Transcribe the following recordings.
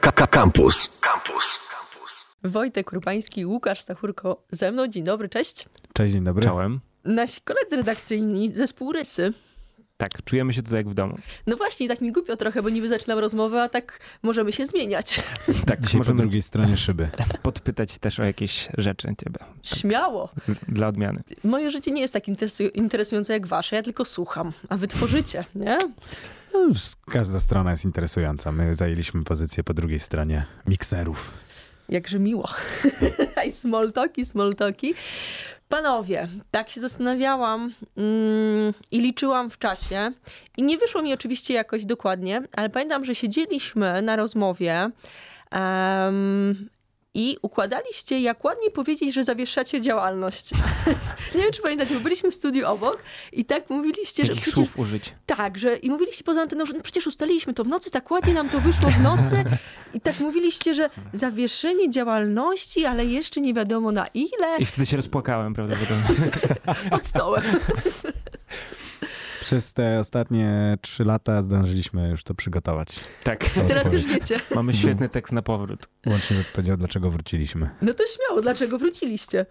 Campus. Campus. Wojtek Urbański Łukasz Stachurko ze mną. Dzień dobry, cześć. Cześć, dzień dobry. Czołem. Nasi koledzy redakcyjni, zespół Rysy. Tak, czujemy się tutaj jak w domu. No właśnie, tak mi głupio trochę, bo niby zaczynam rozmowę, a tak możemy się zmieniać. Tak, Dzisiaj możemy po drugiej stronie szyby. podpytać też o jakieś rzeczy ciebie. Śmiało. Dla odmiany. Moje życie nie jest tak interesu- interesujące jak wasze, ja tylko słucham, a wy tworzycie, nie? No, każda strona jest interesująca. My zajęliśmy pozycję po drugiej stronie mikserów. Jakże miło. I small talki. Panowie, tak się zastanawiałam mm, i liczyłam w czasie i nie wyszło mi oczywiście jakoś dokładnie, ale pamiętam, że siedzieliśmy na rozmowie em, i układaliście, jak ładnie powiedzieć, że zawieszacie działalność. nie wiem, czy pamiętacie, bo byliśmy w studiu obok i tak mówiliście, że Jakich przecież... słów użyć? Tak, że i mówiliście poza anteną, że no przecież ustaliliśmy to w nocy, tak ładnie nam to wyszło w nocy. I tak mówiliście, że zawieszenie działalności, ale jeszcze nie wiadomo na ile, I wtedy się rozpłakałem prawdopodobnie. pod stołem. Przez te ostatnie trzy lata zdążyliśmy już to przygotować. tak. Teraz już wiecie. Mamy świetny tekst na powrót. Łącznie powiedział, dlaczego wróciliśmy. No to śmiało, dlaczego wróciliście?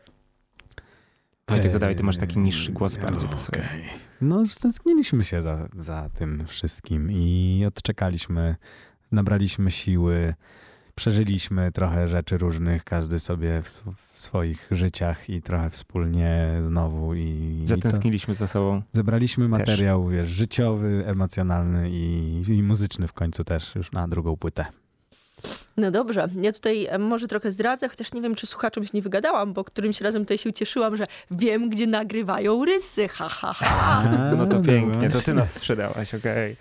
Wojtek, to dawaj, ty masz taki niższy głos, Eee, bardziej pasuje. okej. No już stęskniliśmy się za, za tym wszystkim i odczekaliśmy, nabraliśmy siły, przeżyliśmy trochę rzeczy różnych, każdy sobie w, w swoich życiach i trochę wspólnie znowu i, i Zatęskniliśmy za sobą. zebraliśmy materiał, wiesz, życiowy, emocjonalny i, i muzyczny w końcu też już na drugą płytę. No dobrze, ja tutaj może trochę zdradzę, chociaż nie wiem, czy słuchaczom się nie wygadałam, bo którymś razem tutaj się ucieszyłam, że wiem, gdzie nagrywają rysy, ha, ha, ha. No to no pięknie, to ty nas sprzedałaś, okej.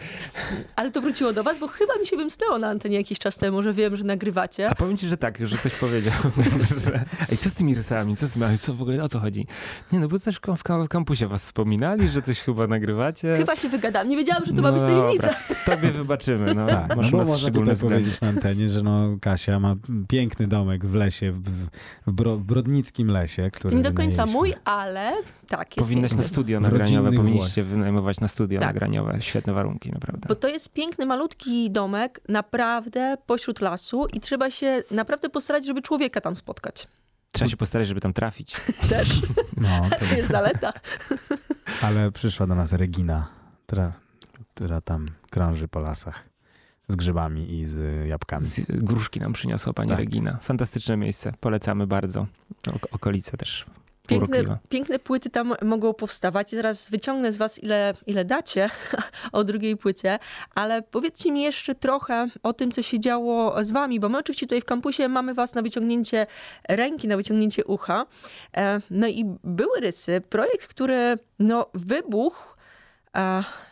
Ale to wróciło do was, bo chyba mi się wymknęło na antenie jakiś czas temu, że wiem, że nagrywacie. A powiem ci, że tak, że ktoś powiedział, że ej, co z tymi rysami, co z tymi, co w ogóle, o co chodzi? Nie no, bo też w kam- w kampusie was wspominali, że coś chyba nagrywacie. Chyba się wygadałam. Nie wiedziałam, że to ma być No tajemnica. dobra, Tobie wybaczymy, no. Tak, no Masz można szczególne powiedzieć na antenie, że no Kasia ma piękny domek w lesie, w, w, bro, w Brodnickim lesie, który nie do końca mój, ale tak, jest Powinnaś na piękny. studio W nagraniowe, powinniście wynajmować na studio Tak. nagraniowe. Świetne warunki, naprawdę. Bo to jest piękny, malutki domek, naprawdę pośród lasu i trzeba się naprawdę postarać, żeby człowieka tam spotkać. Trzeba się postarać, żeby tam trafić. Też. No, To to, jest zaleta. ale przyszła do nas Regina, która, która tam krąży po lasach z grzybami i z jabłkami. Z, gruszki nam przyniosła pani Tak. Regina. Fantastyczne miejsce, polecamy bardzo. Ok okolice też Piękne, urokliwe. piękne płyty tam mogą powstawać. I zaraz wyciągnę z was, ile, ile dacie o drugiej płycie, ale powiedzcie mi jeszcze trochę o tym, co się działo z wami, bo my oczywiście tutaj w kampusie mamy was na wyciągnięcie ręki, na wyciągnięcie ucha. E, No i były rysy, projekt, który no, wybuchł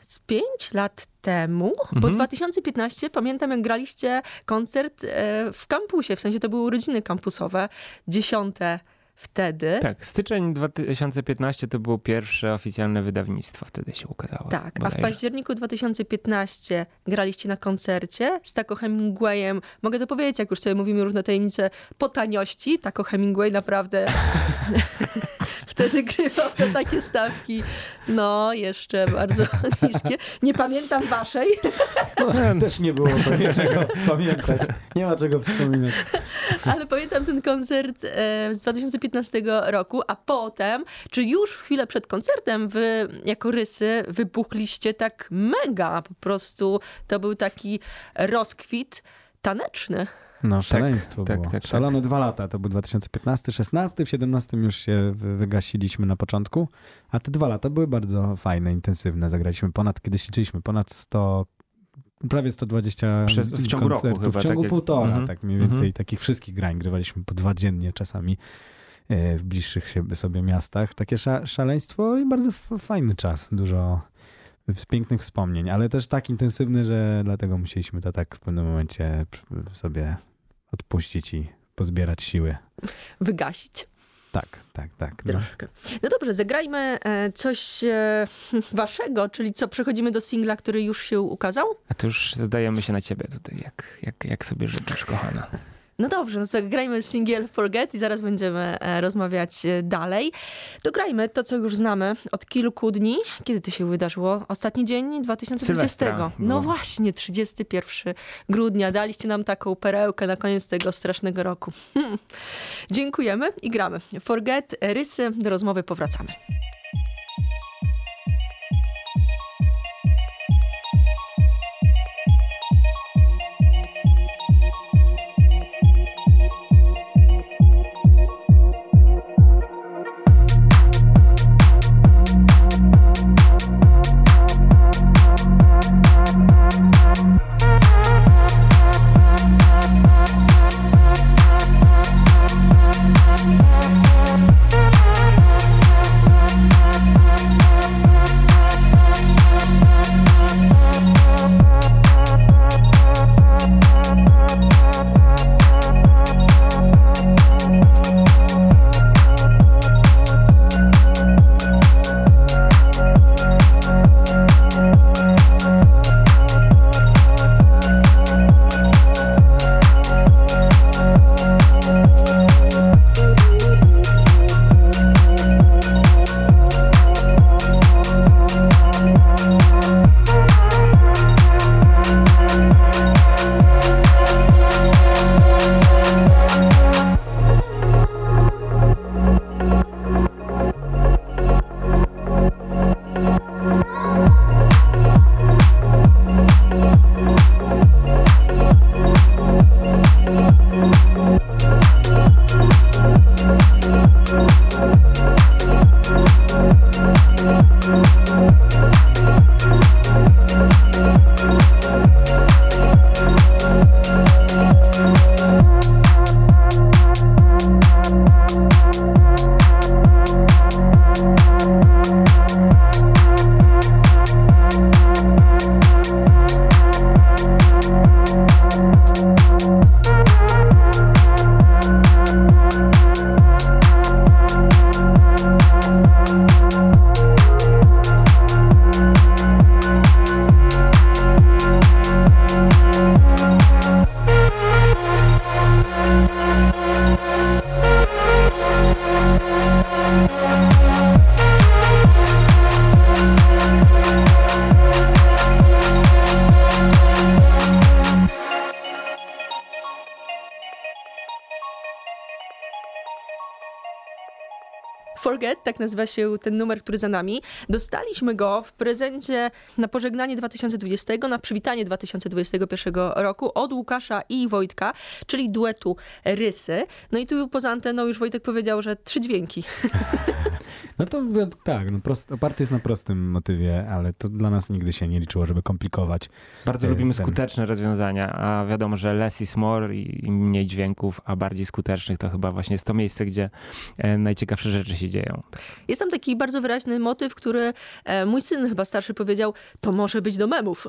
z pięć lat temu, bo Mhm. 2015, pamiętam jak graliście koncert e, w kampusie, w sensie to były urodziny kampusowe, dziesiąte wtedy. Tak, styczeń 2015 to było pierwsze oficjalne wydawnictwo, wtedy się ukazało. Tak, a w bodajże. październiku 2015 graliście na koncercie z Taco Hemingwayem. Mogę to powiedzieć, jak już sobie mówimy różne tajemnice po taniości. Taco Hemingway naprawdę wtedy grywał za takie stawki. No, jeszcze bardzo niskie. Nie pamiętam waszej, Też nie było to czego pamiętać. Nie ma czego wspominać. ale pamiętam ten koncert e, z 2015 roku, a potem, czy już w chwilę przed koncertem wy jako rysy wybuchliście tak mega, po prostu to był taki rozkwit taneczny. No, szaleństwo tak, było. tak, tak. Szalone dwa lata. To był 2015, 16, w 17 już się wy- wygasiliśmy na początku, a te dwa lata były bardzo fajne, intensywne. Zagraliśmy ponad, kiedyś liczyliśmy, ponad 100, prawie 120 Przez- w ciągu roku koncertów. chyba, W ciągu tak jak- półtora, Mhm. tak mniej więcej. Mhm. Takich wszystkich grań grywaliśmy po dwa dziennie czasami w bliższych sobie miastach. Takie sza, szaleństwo i bardzo fajny czas. Dużo z pięknych wspomnień, ale też tak intensywny, że dlatego musieliśmy to tak w pewnym momencie sobie odpuścić i pozbierać siły. Wygasić. Tak, tak, tak. No. Troszkę. No dobrze, zagrajmy e, coś e, waszego, czyli co, przechodzimy do singla, który już się ukazał? A to już zdajemy się na ciebie tutaj, jak, jak, jak sobie życzysz, kochana. No dobrze, no to grajmy singiel Forget i zaraz będziemy e, rozmawiać e, dalej. Dograjmy to, co już znamy od kilku dni. Kiedy to się wydarzyło? Ostatni dzień 2020. Sylwestra No było. właśnie, 31 grudnia. Daliście nam taką perełkę na koniec tego strasznego roku. Hmm. Dziękujemy i gramy. Forget, rysy, do rozmowy powracamy. Forget, tak nazywa się ten numer, który za nami. Dostaliśmy go w prezencie na pożegnanie 2020, na przywitanie 2021 roku od Łukasza i Wojtka, czyli duetu Rysy. No i tu poza anteną już Wojtek powiedział, że trzy dźwięki. No to tak, no prost, oparty jest na prostym motywie, ale to dla nas nigdy się nie liczyło, żeby komplikować. Bardzo Ten- lubimy ten- skuteczne rozwiązania, a wiadomo, że less is more i mniej dźwięków, a bardziej skutecznych to chyba właśnie jest to miejsce, gdzie e, najciekawsze rzeczy się dzieją. Jest tam taki bardzo wyraźny motyw, który e, mój syn chyba starszy powiedział, to może być do memów.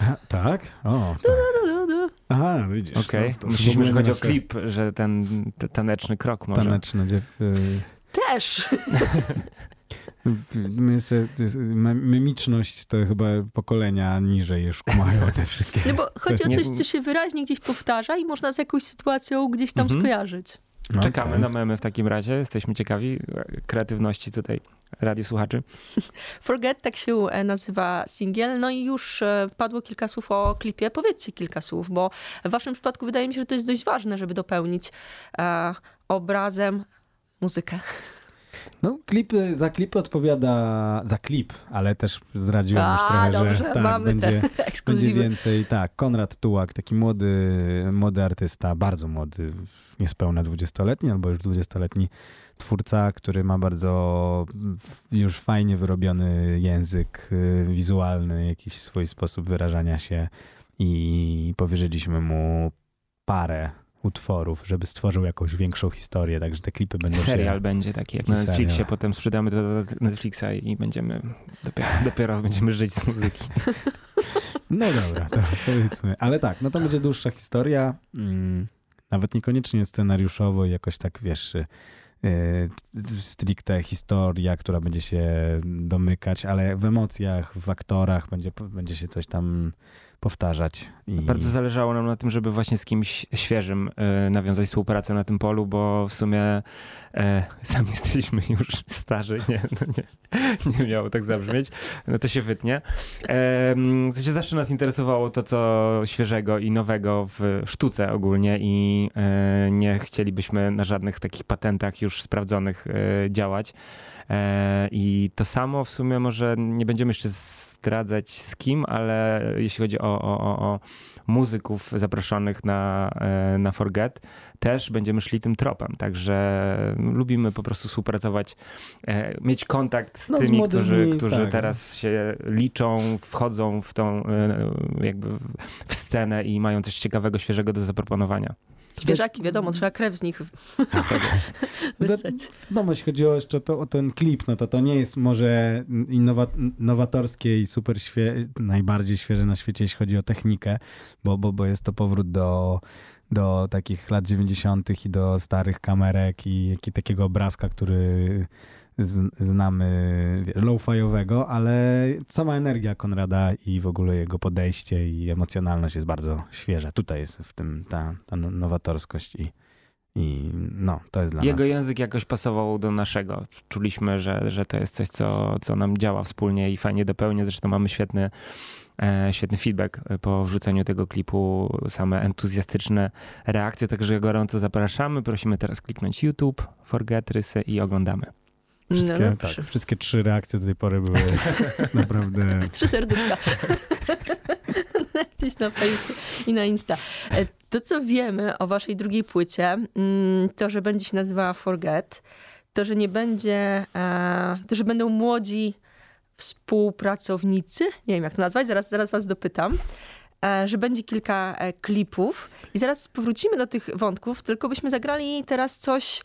Aha, tak? O, tak. Aha, widzisz. Okej, no, to myśleliśmy, że chodzi o klip, że ten taneczny krok może. Taneczne dziew... y, Też. Jeszcze, mimiczność to chyba pokolenia niżej już kumają te wszystkie. No bo chodzi o coś, co się wyraźnie gdzieś powtarza i można z jakąś sytuacją gdzieś tam Mhm. skojarzyć. No, Czekamy okej. na memy w takim razie, jesteśmy ciekawi kreatywności tutaj radiosłuchaczy. Forget, tak się e, nazywa singiel. No i już e, padło kilka słów o klipie. Powiedzcie kilka słów, bo w waszym przypadku wydaje mi się, że to jest dość ważne, żeby dopełnić e, obrazem muzykę. No, klipy, za klipy odpowiada, za klip, ale też zdradziłem już A, trochę, dobrze, że tak, będzie, będzie więcej, tak, Konrad Tułak, taki młody, młody artysta, bardzo młody, niespełna 20-letni albo już 20-letni twórca, który ma bardzo już fajnie wyrobiony język y, wizualny, jakiś swój sposób wyrażania się i powierzyliśmy mu parę utworów, żeby stworzył jakąś większą historię, także te klipy będą Serial się... będzie taki jak na Netflixie, serial. potem sprzedamy to do Netflixa i będziemy dopiero, dopiero będziemy żyć z muzyki. No dobra, to powiedzmy. Ale tak, no to będzie dłuższa historia. Mm, nawet niekoniecznie scenariuszowo i jakoś tak, wiesz, y, y, stricte historia, która będzie się domykać, ale w emocjach, w aktorach będzie, będzie się coś tam powtarzać. I... Bardzo zależało nam na tym, żeby właśnie z kimś świeżym e, nawiązać współpracę na tym polu, bo w sumie e, sami jesteśmy już starzy, nie, no nie, nie miało tak zabrzmieć, no to się wytnie. E, w sensie zawsze nas interesowało to, co świeżego i nowego w sztuce ogólnie i e, nie chcielibyśmy na żadnych takich patentach już sprawdzonych działać. I to samo w sumie może nie będziemy jeszcze zdradzać z kim, ale jeśli chodzi o, o, o, o muzyków zaproszonych na, e, na Forget, też będziemy szli tym tropem. Także lubimy po prostu współpracować, e, mieć kontakt z No, z tymi, młodymi, którzy, którzy tak. teraz się liczą, wchodzą w tą jakby w scenę i mają coś ciekawego, świeżego do zaproponowania. Świeżaki, wiadomo, trzeba krew z nich Tak jest. wysać. Wiadomo, jeśli chodzi o, jeszcze to, o ten klip, no to to nie jest może innowa, nowatorskie i super świe, najbardziej świeże na świecie, jeśli chodzi o technikę, bo, bo, bo jest to powrót do, do takich lat 90. i do starych kamerek i, i takiego obrazka, który znamy low-fiowego, ale sama energia Konrada i w ogóle jego podejście i emocjonalność jest bardzo świeża. Tutaj jest w tym ta, ta nowatorskość i, i no, to jest dla Jego nas. język jakoś pasował do naszego. Czuliśmy, że, że to jest coś, co, co nam działa wspólnie i fajnie dopełnia. Zresztą mamy świetny, e, świetny feedback po wrzuceniu tego klipu, same entuzjastyczne reakcje, także gorąco zapraszamy. Prosimy teraz kliknąć YouTube, Forget Rysy i oglądamy. Wszystkie, no, tak, wszystkie trzy reakcje do tej pory były naprawdę... Trzy serduszka. Gdzieś na fejsie i na Insta. E, To, co wiemy o waszej drugiej płycie, mm, to, że będzie się nazywała Forget, to, że nie będzie, e, to, że będą młodzi współpracownicy, nie wiem jak to nazwać, zaraz, zaraz was dopytam, e, że będzie kilka klipów i zaraz powrócimy do tych wątków, tylko byśmy zagrali teraz coś,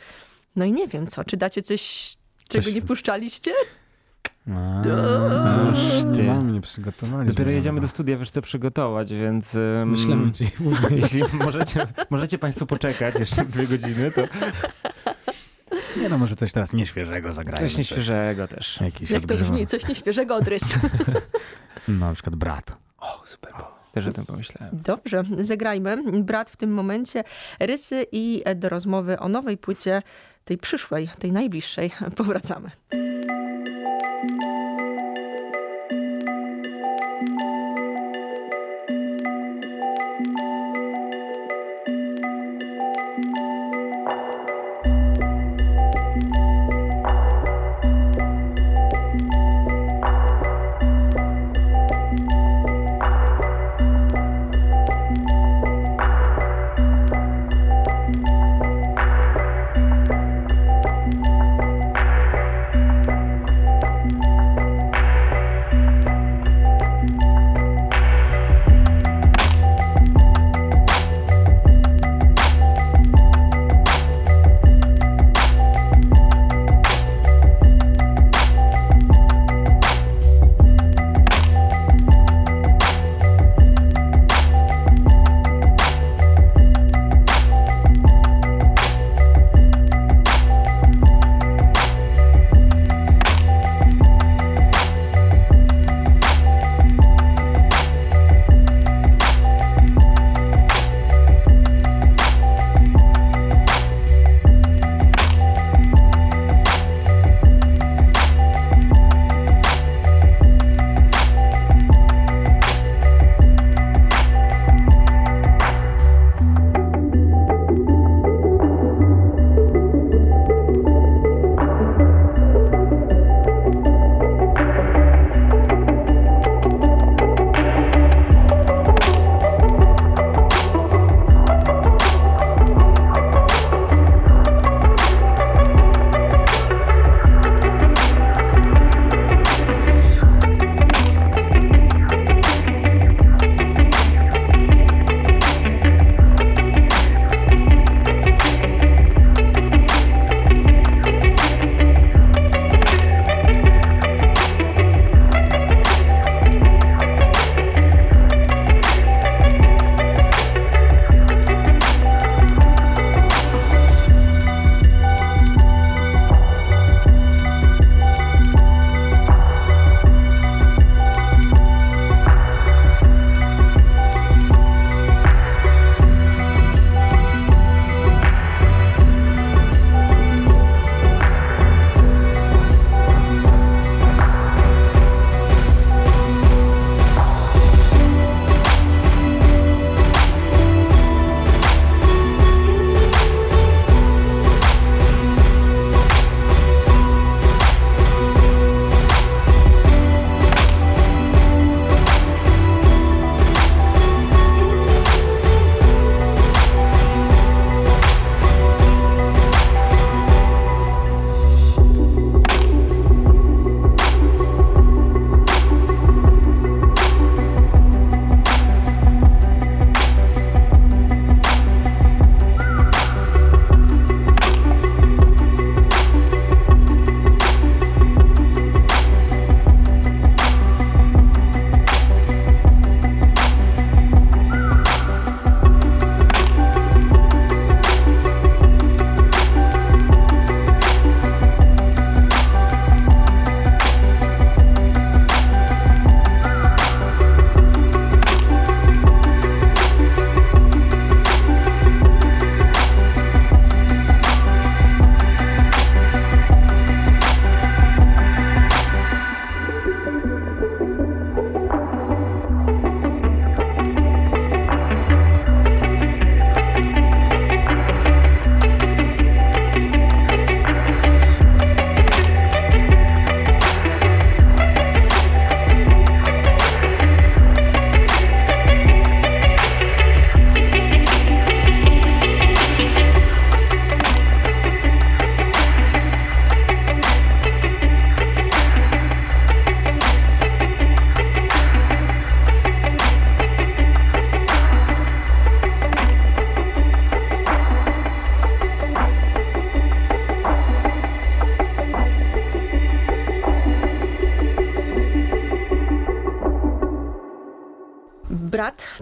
no i nie wiem co, czy dacie coś, czego Coś- nie puszczaliście? A, Aż ty. Mam nie przygotowali. Dopiero jedziemy do studia, wiesz co przygotować, więc... ym, Myślałem, ci Jeśli możecie, możecie Państwo poczekać jeszcze dwie godziny, to Nie no, może coś teraz nieświeżego zagrajmy. coś nieświeżego też. Jakiś Jak to brzmi? Coś nieświeżego od rys. No, na przykład brat. O, super. Też o tym pomyślałem. Dobrze, zagrajmy. Brat w tym momencie rysy i do rozmowy o nowej płycie, tej przyszłej, tej najbliższej, powracamy.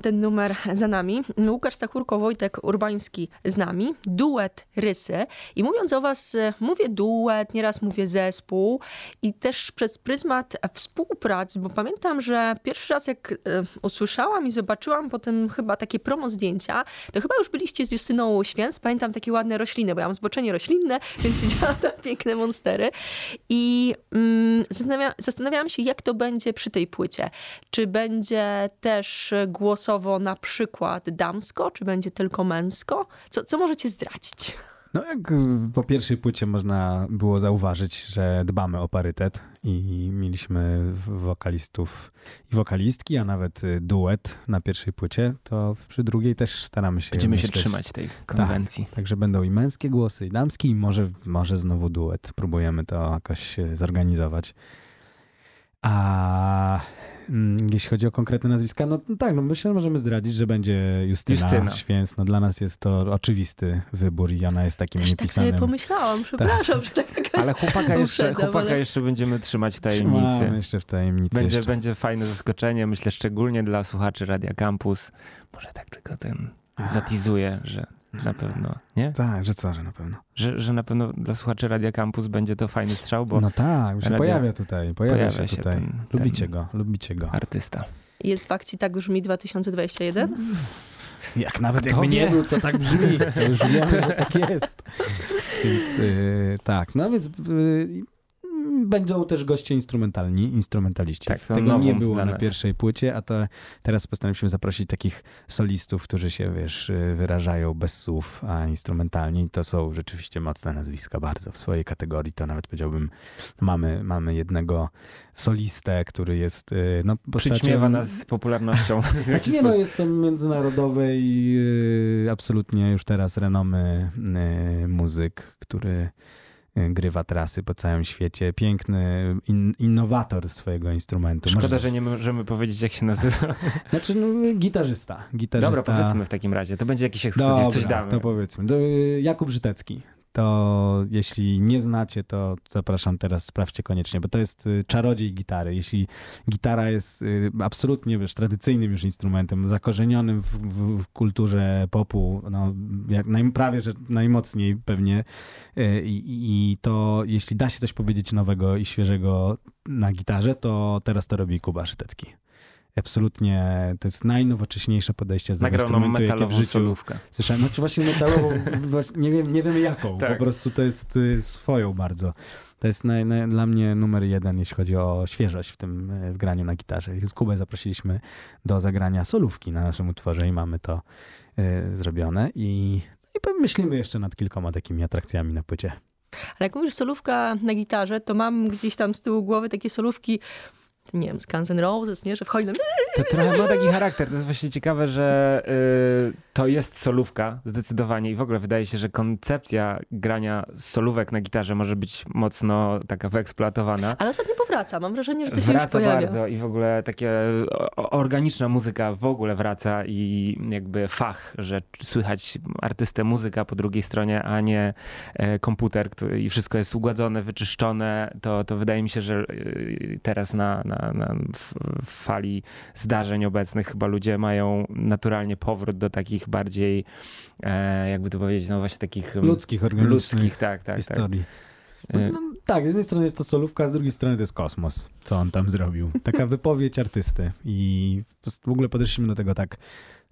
Ten numer za nami. Łukasz Stachurko, Wojtek Urbański z nami. Duet Rysy. I mówiąc o was, mówię duet, nieraz mówię zespół i też przez pryzmat współpracy, bo pamiętam, że pierwszy raz jak e, usłyszałam i zobaczyłam potem chyba takie promo zdjęcia, to chyba już byliście z Justyną Święc. Pamiętam takie ładne rośliny, bo ja mam zboczenie roślinne, więc widziałam tam piękne monstery. I mm, zastanawia, zastanawiałam się, jak to będzie przy tej płycie. Czy będzie też na przykład damsko, czy będzie tylko męsko? Co, co możecie zdradzić? No jak y, po pierwszej płycie można było zauważyć, że dbamy o parytet i mieliśmy wokalistów i wokalistki, a nawet y, duet na pierwszej płycie, to przy drugiej też staramy się Będziemy myśleć. się trzymać tej konwencji. Tak, także będą i męskie głosy, i damskie, i może, może znowu duet. Próbujemy to jakoś y, zorganizować. A mm, jeśli chodzi o konkretne nazwiska, no tak, no myślę, że możemy zdradzić, że będzie Justyna, Justyna. Święc. No dla nas jest to oczywisty wybór i ona jest takim Też tak niepisanym... sobie pomyślałam, przepraszam, że tak jakoś Ale chłopaka jeszcze, chłopaka ale- jeszcze będziemy trzymać w Trzymamy tajemnicy. jeszcze w tajemnicy. Będzie, jeszcze. będzie fajne zaskoczenie, myślę szczególnie dla słuchaczy Radia Campus. Może tak tylko ten zatizuję, że na pewno, nie? Tak, że co, że na pewno. Że, że na pewno dla słuchaczy Radia Campus będzie to fajny strzał, bo No tak, się radio- pojawia tutaj, pojawia, pojawia się tutaj. ten- lubicie ten- go, lubicie go. artysta. Jest w akcji Tak brzmi 2021? Jak nawet Kto jakby nie wie? był, to tak brzmi. To już wiemy, że tak jest. Więc yy, tak, no więc yy, będą też goście instrumentalni, instrumentaliści. Tak, Tego nie było na nas. pierwszej płycie, a to teraz postanowiliśmy zaprosić takich solistów, którzy się, wiesz, yy, wyrażają bez słów, a instrumentalni. To są rzeczywiście mocne nazwiska bardzo w swojej kategorii. To nawet powiedziałbym, mamy, mamy jednego solistę, który jest yy, no, postacią... Przyćmiewa nas popularnością. Znaczy nie no, jest to międzynarodowej, yy, absolutnie już teraz renomy muzyk, który grywa trasy po całym świecie. Piękny in, innowator swojego instrumentu. Szkoda, Może- że nie możemy powiedzieć, jak się nazywa. Znaczy no, gitarzysta. gitarzysta. Dobra, powiedzmy w takim razie. To będzie jakiś ekskluzyw, coś damy. to powiedzmy. Do, Jakub Żytecki. To jeśli nie znacie, to zapraszam teraz, sprawdźcie koniecznie, bo to jest y, czarodziej gitary. Jeśli gitara jest y, absolutnie, wiesz, tradycyjnym już instrumentem, zakorzenionym w, w, w kulturze popu, no, jak naj, prawie, że najmocniej pewnie. Y, I, I to jeśli da się coś powiedzieć nowego i świeżego na gitarze, to teraz to robi Kuba Żytecki. Absolutnie, to jest najnowocześniejsze podejście do tego Nagrał instrumentu, jakie w życiu solówkę. Słyszałem, znaczy właśnie metalową, właśnie nie, wiem, nie wiem jaką, Tak. po prostu to jest y, swoją bardzo. To jest naj, naj, dla mnie numer jeden, jeśli chodzi o świeżość w tym y, w graniu na gitarze. Z Kubę zaprosiliśmy do zagrania solówki na naszym utworze i mamy to y, zrobione i, i myślimy jeszcze nad kilkoma takimi atrakcjami na płycie. Ale jak mówisz solówka na gitarze, to mam gdzieś tam z tyłu głowy takie solówki, nie wiem, z Guns N' Roses, nie? Że wchodzi nam... To trochę ma taki charakter. To jest właśnie ciekawe, że y, to jest solówka zdecydowanie i w ogóle wydaje się, że koncepcja grania solówek na gitarze może być mocno taka wyeksploatowana. Ale ostatnio powraca. Mam wrażenie, że to się już Wraca pojawia. bardzo i w ogóle takie organiczna muzyka w ogóle wraca i jakby fach, że słychać artystę muzyka po drugiej stronie, a nie e, komputer który, i wszystko jest ugładzone, wyczyszczone, to, to wydaje mi się, że y, teraz na, na, na fali zdarzeń obecnych chyba ludzie mają naturalnie powrót do takich bardziej, e, jakby to powiedzieć, no właśnie takich mm, Ludzkich, ludzkich, tak, tak, tak. historii. E, No, tak, z jednej strony jest to solówka, z drugiej strony to jest kosmos, co on tam zrobił. Taka wypowiedź artysty. I w ogóle podeszliśmy do tego tak,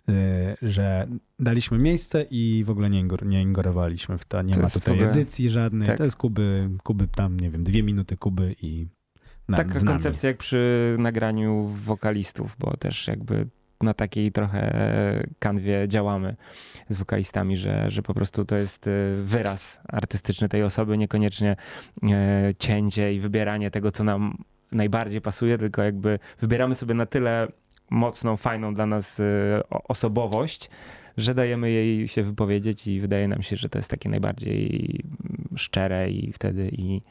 y, że daliśmy miejsce i w ogóle nie, ingor, nie ingerowaliśmy w to. Nie To ma tutaj ogóle- edycji żadnej. tak. To jest Kuby, Kuby tam, nie wiem, dwie minuty Kuby i na, Taka koncepcja jak przy nagraniu wokalistów, bo też jakby na takiej trochę kanwie działamy z wokalistami, że, że po prostu to jest e, wyraz artystyczny tej osoby, niekoniecznie e, cięcie i wybieranie tego, co nam najbardziej pasuje, tylko jakby wybieramy sobie na tyle mocną, fajną dla nas o- osobowość, że dajemy jej się wypowiedzieć i wydaje nam się, że to jest takie najbardziej mm, szczere i wtedy i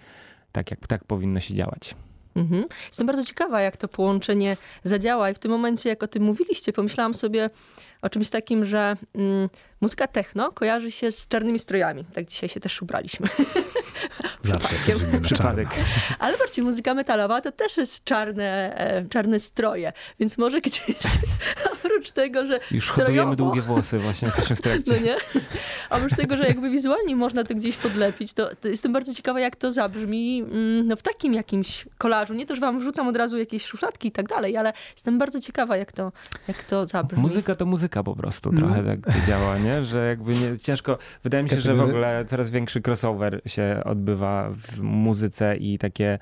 tak jak tak powinno się działać. Mhm. Jestem bardzo ciekawa, jak to połączenie zadziała i w tym momencie, jak o tym mówiliście, pomyślałam sobie o czymś takim, że mm, muzyka techno kojarzy się z czarnymi strojami. Tak dzisiaj się też ubraliśmy. Zawsze Przypadek. Ale patrzcie, muzyka metalowa to też jest czarne, e, czarne stroje, więc może gdzieś oprócz tego, że Już strojowo- hodujemy długie włosy, właśnie jesteśmy w trakcie. No nie? Oprócz tego, że jakby wizualnie można to gdzieś podlepić, to, to jestem bardzo ciekawa, jak to zabrzmi mm, no, w takim jakimś kolażu. Nie to, że wam wrzucam od razu jakieś szufladki i tak dalej, ale jestem bardzo ciekawa, jak to, jak to zabrzmi. Muzyka to muzyka po prostu No. trochę tak to działa, nie? Że jakby nie, ciężko, wydaje mi się, że w ogóle coraz większy crossover się odbywa w muzyce i takie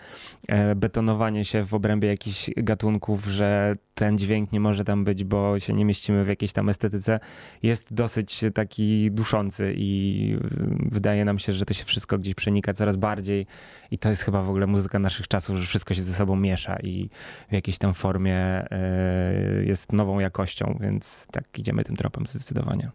e, betonowanie się w obrębie jakichś gatunków, że ten dźwięk nie może tam być, bo się nie mieścimy w jakiejś tam estetyce, jest dosyć taki duszący i y, wydaje nam się, że to się wszystko gdzieś przenika coraz bardziej i to jest chyba w ogóle muzyka naszych czasów, że wszystko się ze sobą miesza i w jakiejś tam formie e, jest nową jakością, więc tak idziemy tym tropem zdecydowanie.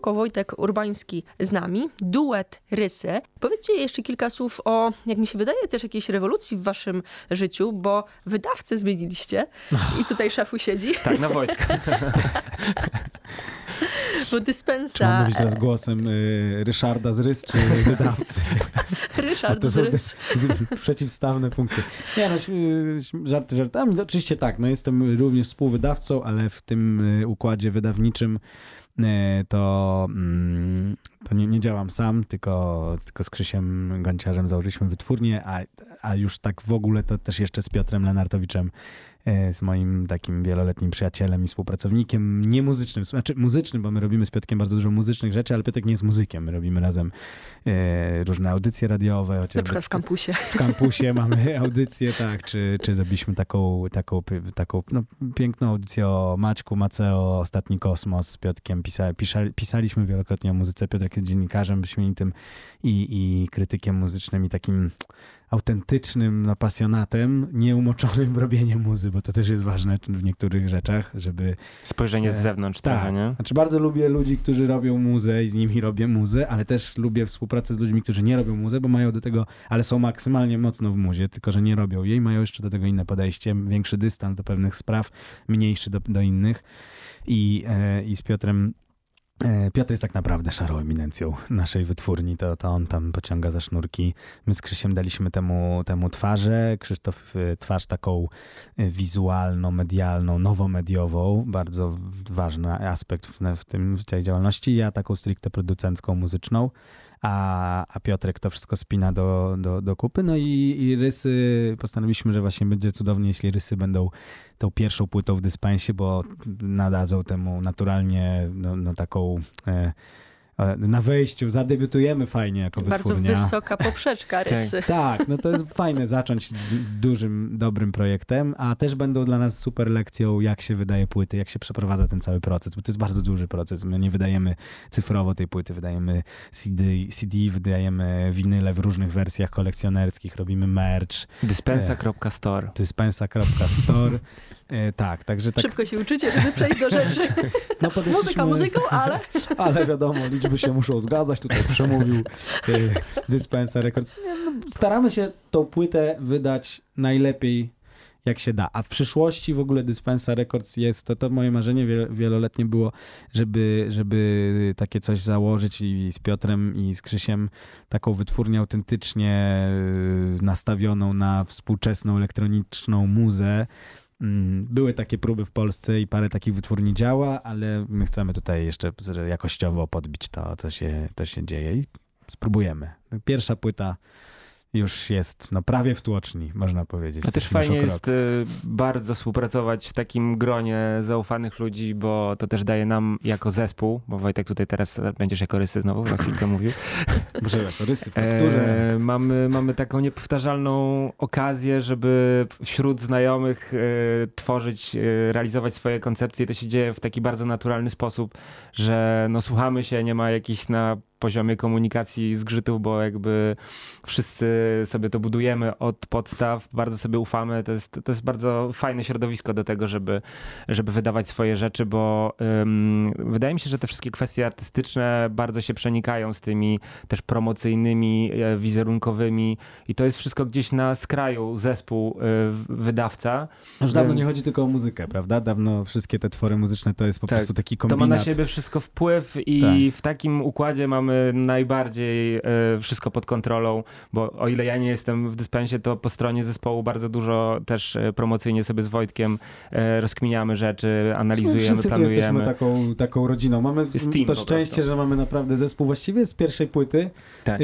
Stachurko, Wojtek Urbański z nami, duet Rysy. Powiedzcie jeszcze kilka słów o, jak mi się wydaje, też jakiejś rewolucji w waszym życiu, bo wydawcę zmieniliście i tutaj szafu siedzi, Tak, na Wojtka. bo Czy dyspensa mam mówić teraz głosem y, Ryszarda z Rys, czy wydawcy? Ryszard z Rys. przeciwstawne funkcje. Nie no, żarty żartami. No, Oczywiście tak, no jestem również współwydawcą, ale w tym y, układzie wydawniczym y, to, mm, to nie, nie działam sam, tylko, tylko z Krzysiem Gonciarzem założyliśmy wytwórnię, a, a już tak w ogóle to też jeszcze z Piotrem Lenartowiczem E, z moim takim wieloletnim przyjacielem i współpracownikiem, nie muzycznym, znaczy muzycznym, bo my robimy z Piotkiem bardzo dużo muzycznych rzeczy, ale Piotrek nie jest muzykiem. My robimy razem e, różne audycje radiowe. Na przykład w kampusie. W kampusie mamy audycję, tak, czy, czy zrobiliśmy taką, taką, taką no, piękną audycję o Maćku, Maceo, Ostatni Kosmos z Piotkiem. Pisa, pisa, pisaliśmy wielokrotnie o muzyce. Piotrek jest dziennikarzem wyśmienitym i, i krytykiem muzycznym i takim autentycznym no, pasjonatem, nieumoczonym w robienie muzy, bo to też jest ważne w niektórych rzeczach, żeby... Spojrzenie z e, zewnątrz tak. trochę, nie? Znaczy bardzo lubię ludzi, którzy robią muzę i z nimi robię muzę, ale też lubię współpracę z ludźmi, którzy nie robią muzę, bo mają do tego, ale są maksymalnie mocno w muzie, tylko że nie robią jej, mają jeszcze do tego inne podejście, większy dystans do pewnych spraw, mniejszy do, do innych. I, e, I z Piotrem Piotr jest tak naprawdę szarą eminencją naszej wytwórni, to, to on tam pociąga za sznurki. My z Krzysiem daliśmy temu, temu twarzę. Krzysztof e, twarz taką e, wizualną, medialną, nowomediową, bardzo ważny aspekt w, w, tym, w tej działalności. Ja taką stricte producencką, muzyczną a, a Piotrek to wszystko spina do, do, do kupy. No i, i rysy, postanowiliśmy, że właśnie będzie cudownie, jeśli rysy będą tą pierwszą płytą w dyspensie, bo nadadzą temu naturalnie no, no taką... E, na wejściu zadebiutujemy fajnie jako Bardzo wytwórnia. Bardzo wysoka poprzeczka tak. rysy. tak, no to jest fajne zacząć dużym, dobrym projektem, a też będą dla nas super lekcją, jak się wydaje płyty, jak się przeprowadza ten cały proces, bo to jest bardzo duży proces. My nie wydajemy cyfrowo tej płyty, wydajemy CD, CD wydajemy winyle w różnych wersjach kolekcjonerskich, robimy merch. Dyspensa.store. Dyspensa.store. E, tak, także tak. Szybko się uczycie, żeby przejść do rzeczy. No, podeszliśmy... Muzyka muzyką, ale... ale wiadomo, liczby się muszą zgadzać. Tutaj przemówił e, Dispenser Records. No, staramy się tą płytę wydać najlepiej jak się da. A w przyszłości w ogóle Dispensa Records jest, to, to moje marzenie wieloletnie było, żeby, żeby takie coś założyć i z Piotrem i z Krzysiem taką wytwórnię autentycznie e, nastawioną na współczesną elektroniczną muzę, były takie próby w Polsce i parę takich wytwórni działa, ale my chcemy tutaj jeszcze jakościowo podbić to, co się, to się dzieje i spróbujemy. Pierwsza płyta już jest no, prawie w tłoczni, można powiedzieć. A też fajnie jest y, bardzo współpracować w takim gronie zaufanych ludzi, bo to też daje nam jako zespół, bo Wojtek tutaj teraz będziesz jako rysy znowu, za chwilkę mówił. Może jako rysy w e, mamy, mamy taką niepowtarzalną okazję, żeby wśród znajomych e, tworzyć, e, realizować swoje koncepcje. To się dzieje w taki bardzo naturalny sposób, że no, słuchamy się, nie ma jakichś na poziomie komunikacji zgrzytów, bo jakby wszyscy sobie to budujemy od podstaw, bardzo sobie ufamy. To jest, to jest bardzo fajne środowisko do tego, żeby, żeby wydawać swoje rzeczy, bo wydaje mi się, że te wszystkie kwestie artystyczne bardzo się przenikają z tymi też promocyjnymi, e, wizerunkowymi i to jest wszystko gdzieś na skraju zespół y, wydawca. Już dawno nie chodzi tylko o muzykę, prawda? Dawno wszystkie te twory muzyczne to jest po tak, prostu taki kombinat. To ma na siebie wszystko wpływ i tak. w takim układzie mamy mamy najbardziej e, wszystko pod kontrolą, bo o ile ja nie jestem w dyspensie, to po stronie zespołu bardzo dużo też e, promocyjnie sobie z Wojtkiem e, rozkminiamy rzeczy, analizujemy, planujemy. jesteśmy taką, taką rodziną. Mamy to szczęście, że mamy naprawdę zespół właściwie z pierwszej płyty, tak.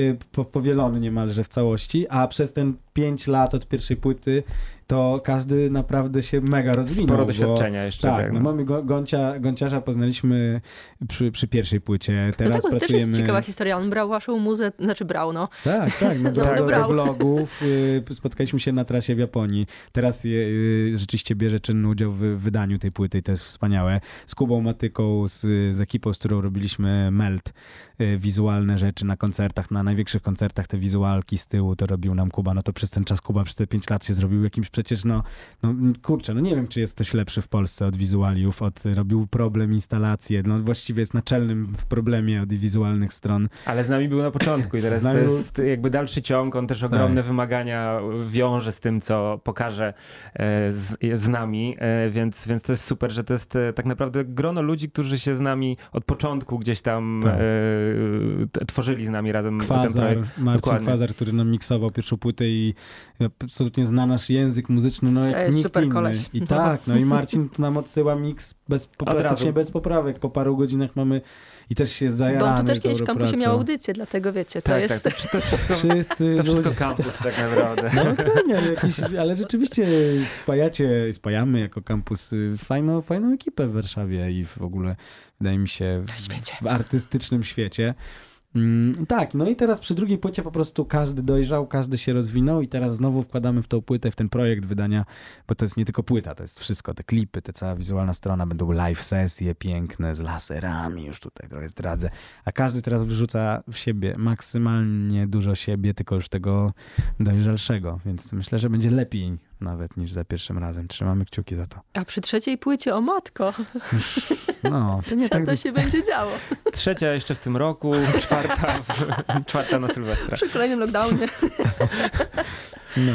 powielony niemalże w całości, a przez ten pięć lat od pierwszej płyty to każdy naprawdę się mega rozwinął. Sporo doświadczenia bo, jeszcze. Tak, tak no. no mamy go, Goncia, Gonciarza poznaliśmy przy, przy pierwszej płycie, teraz no tak, to pracujemy... też jest ciekawa historia, on brał waszą muzę, znaczy brał, no. Tak, tak, no, brał, no, brał. vlogów, y, spotkaliśmy się na trasie w Japonii, teraz y, rzeczywiście bierze czynny udział w wydaniu tej płyty i to jest wspaniałe. Z Kubą Matyką, z, z ekipą, z którą robiliśmy Melt, wizualne rzeczy na koncertach, na największych koncertach te wizualki z tyłu to robił nam Kuba, no to przez ten czas Kuba przez te 5 lat się zrobił jakimś przecież no, no kurczę, no nie wiem, czy jest ktoś lepszy w Polsce od wizualiów, od robił problem, instalacje, no właściwie jest naczelnym w problemie od wizualnych stron. Ale z nami był na początku i teraz to jest jakby dalszy ciąg, on też ogromne tak. wymagania wiąże z tym, co pokaże e, z, z nami, e, więc, więc to jest super, że to jest e, tak naprawdę grono ludzi, którzy się z nami od początku gdzieś tam tak. Tworzyli z nami razem Kwazar, ten projekt. Marcin Dokładnie. Kwazar, który nam miksował pierwszą płytę i absolutnie zna nasz język muzyczny, no jak nikt super inny. koleś. I tak, no i Marcin nam odsyła miks bez, praktycznie bez poprawek. Po paru godzinach mamy i też się Bo zajaramy on tu też kiedyś w kampusie pracą. miał audycję, dlatego wiecie, to Tak, jest... tak, to, to wszystko, Wszyscy to wszystko kampus tak naprawdę. No dokładnie, ale, jakiś, ale rzeczywiście spajacie, spajamy jako kampus y, fajną, fajną ekipę w Warszawie i w ogóle wydaje mi się w, w artystycznym świecie. Mm, tak, no i teraz przy drugiej płycie po prostu każdy dojrzał, każdy się rozwinął i teraz znowu wkładamy w tą płytę, w ten projekt wydania, bo to jest nie tylko płyta, to jest wszystko, te klipy, te cała wizualna strona, będą live sesje piękne z laserami, już tutaj trochę zdradzę, a każdy teraz wrzuca w siebie maksymalnie dużo siebie, tylko już tego dojrzalszego, więc myślę, że będzie lepiej nawet niż za pierwszym razem. Trzymamy kciuki za to. A przy trzeciej płycie, o matko, No, to nie co tak... to się będzie działo Trzecia jeszcze w tym roku, czwarta, w, czwarta na Sylwestra. przy kolejnym lockdownie. No.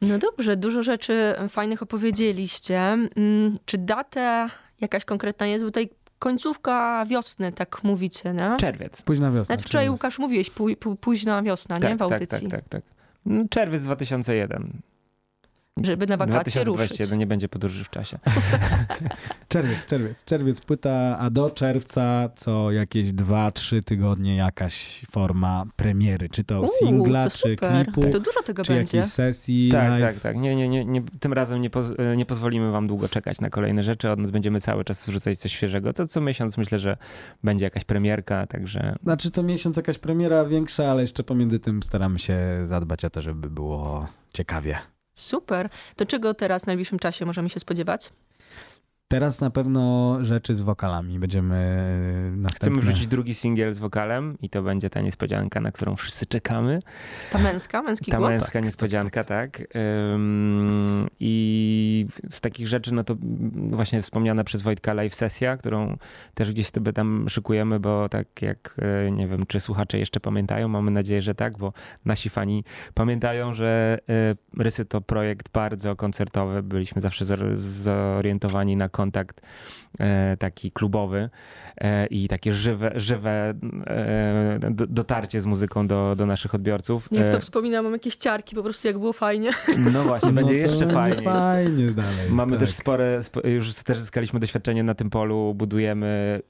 No dobrze, dużo rzeczy fajnych opowiedzieliście. Mm, Czy datę jakaś konkretna jest? Bo tutaj końcówka wiosny, tak mówicie, nie? Czerwiec. Późna wiosna. Nawet wczoraj, czyli- Łukasz, mówiłeś pój, pój, późna wiosna, nie? Tak, W tak, audycji. tak, tak, tak. Mm, Czerwiec 2001. Żeby na wakacje ruszyć. 2021 nie będzie podróży w czasie. Czerwiec, czerwiec, czerwiec płyta, a do czerwca co jakieś 2-3 tygodnie jakaś forma premiery, czy to Uuu, singla, to czy super. klipu, To dużo tego czy będzie. jakiejś sesji Tak, live. tak, tak. Nie, nie, nie, nie, tym razem nie, poz, e, nie pozwolimy wam długo czekać na kolejne rzeczy. Od nas będziemy cały czas wrzucać coś świeżego. To co miesiąc myślę, że będzie jakaś premierka, także Znaczy co miesiąc jakaś premiera większa, ale jeszcze pomiędzy tym staramy się zadbać o to, żeby było ciekawie. Super. To czego teraz w najbliższym czasie możemy się spodziewać? Teraz na pewno rzeczy z wokalami. Będziemy e, następne... chcemy wrzucić drugi singiel z wokalem i to będzie ta niespodzianka, na którą wszyscy czekamy. Ta męska, męski Ta głos? męska niespodzianka, tak. Ym, I z takich rzeczy, no to właśnie wspomniana przez Wojtka live sesja, którą też gdzieś sobie tam szykujemy, bo tak jak, e, nie wiem, czy słuchacze jeszcze pamiętają, mamy nadzieję, że tak, bo nasi fani pamiętają, że e, Rysy to projekt bardzo koncertowy. Byliśmy zawsze zor- zorientowani na kontakt e, taki klubowy e, i takie żywe, żywe e, do- dotarcie z muzyką do, do naszych odbiorców. Jak to wspominam, mam jakieś ciarki, po prostu jak było fajnie. no właśnie, No będzie jeszcze fajniej. Fajnie dalej. Mamy tak. też spore, spo, już też zyskaliśmy doświadczenie na tym polu, budujemy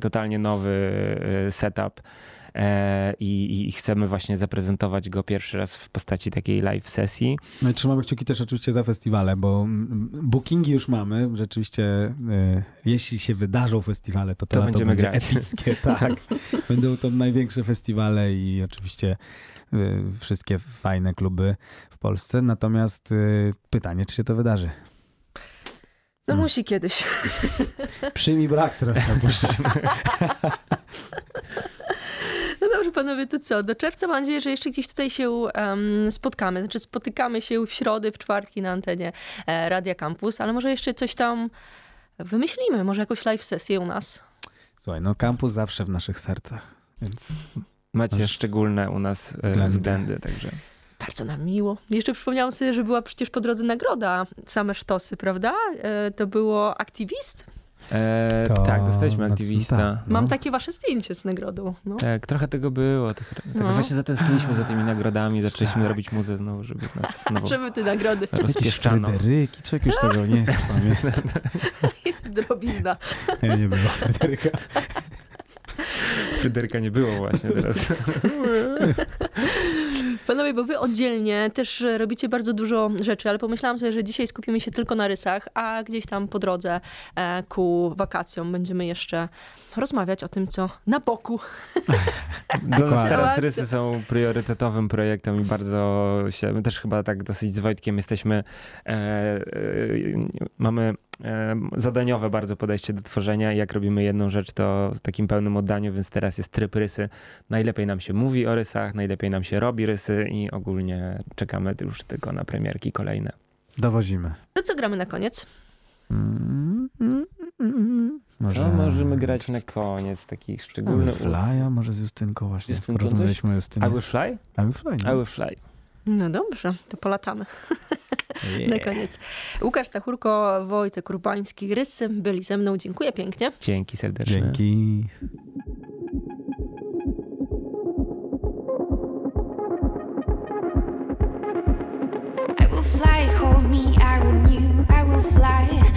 totalnie nowy setup i, i chcemy właśnie zaprezentować go pierwszy raz w postaci takiej live sesji. No i trzymamy kciuki też oczywiście za festiwale, bo bookingi już mamy. Rzeczywiście, y, jeśli się wydarzą festiwale, to to, To lato będziemy będzie grać. epickie. Tak. Będą to największe festiwale i oczywiście y, wszystkie fajne kluby w Polsce. Natomiast pytanie, czy się to wydarzy? No Hmm. musi kiedyś. Przyjmij brak teraz. No dobrze, panowie, to co? Do czerwca mam nadzieję, że jeszcze gdzieś tutaj się em, spotkamy. Znaczy spotykamy się w środę, w czwartki na antenie e, Radia Campus, ale może jeszcze coś tam wymyślimy. Może jakąś live sesję u nas. Słuchaj, no kampus zawsze w naszych sercach, więc Macie Masz szczególne u nas e, względy. względy, także Bardzo nam miło. Jeszcze przypomniałam sobie, że była przecież po drodze nagroda same sztosy, prawda? E, to było aktywist. E, To tak, dostaliśmy aktywista. tak. No. Mam takie wasze zdjęcie z nagrodą. No. Tak, trochę tego było. Tak, tak No. właśnie zatęskniliśmy za tymi nagrodami, zaczęliśmy Tak. robić muzę znowu, żeby nas znowu Żeby te nagrody. Rozpieszczano. Fryderyki, człowiek już tego nie pamięta. Drobizna. Nie, nie było Fryderyka. Fryderyka nie było właśnie teraz. Panowie, bo wy oddzielnie też e, robicie bardzo dużo rzeczy, ale pomyślałam sobie, że dzisiaj skupimy się tylko na rysach, a gdzieś tam po drodze e, ku wakacjom będziemy jeszcze rozmawiać o tym, co na boku. Dla nas teraz rysy są priorytetowym projektem i bardzo się, my też chyba tak dosyć z Wojtkiem jesteśmy, e, e, mamy zadaniowe bardzo podejście do tworzenia i jak robimy jedną rzecz, to w takim pełnym oddaniu, więc teraz jest tryb rysy. Najlepiej nam się mówi o rysach, najlepiej nam się robi rysy i ogólnie czekamy już tylko na premierki kolejne. Dowozimy. To co gramy na koniec? Mm, mm, mm. Może... Co możemy grać na koniec? Taki szczególny... Flya, może z Justynką właśnie. Justynką Rozmawialiśmy o Justynie. I will fly? I will fly. I no. will fly. No dobrze, to polatamy Yeah. na koniec. Łukasz Stachurko, Wojtek Urbański, Rysy byli ze mną. Dziękuję pięknie. Dzięki serdecznie. Dzięki. I will fly, hold me. Gdziekolwiek jesteś, wejdź na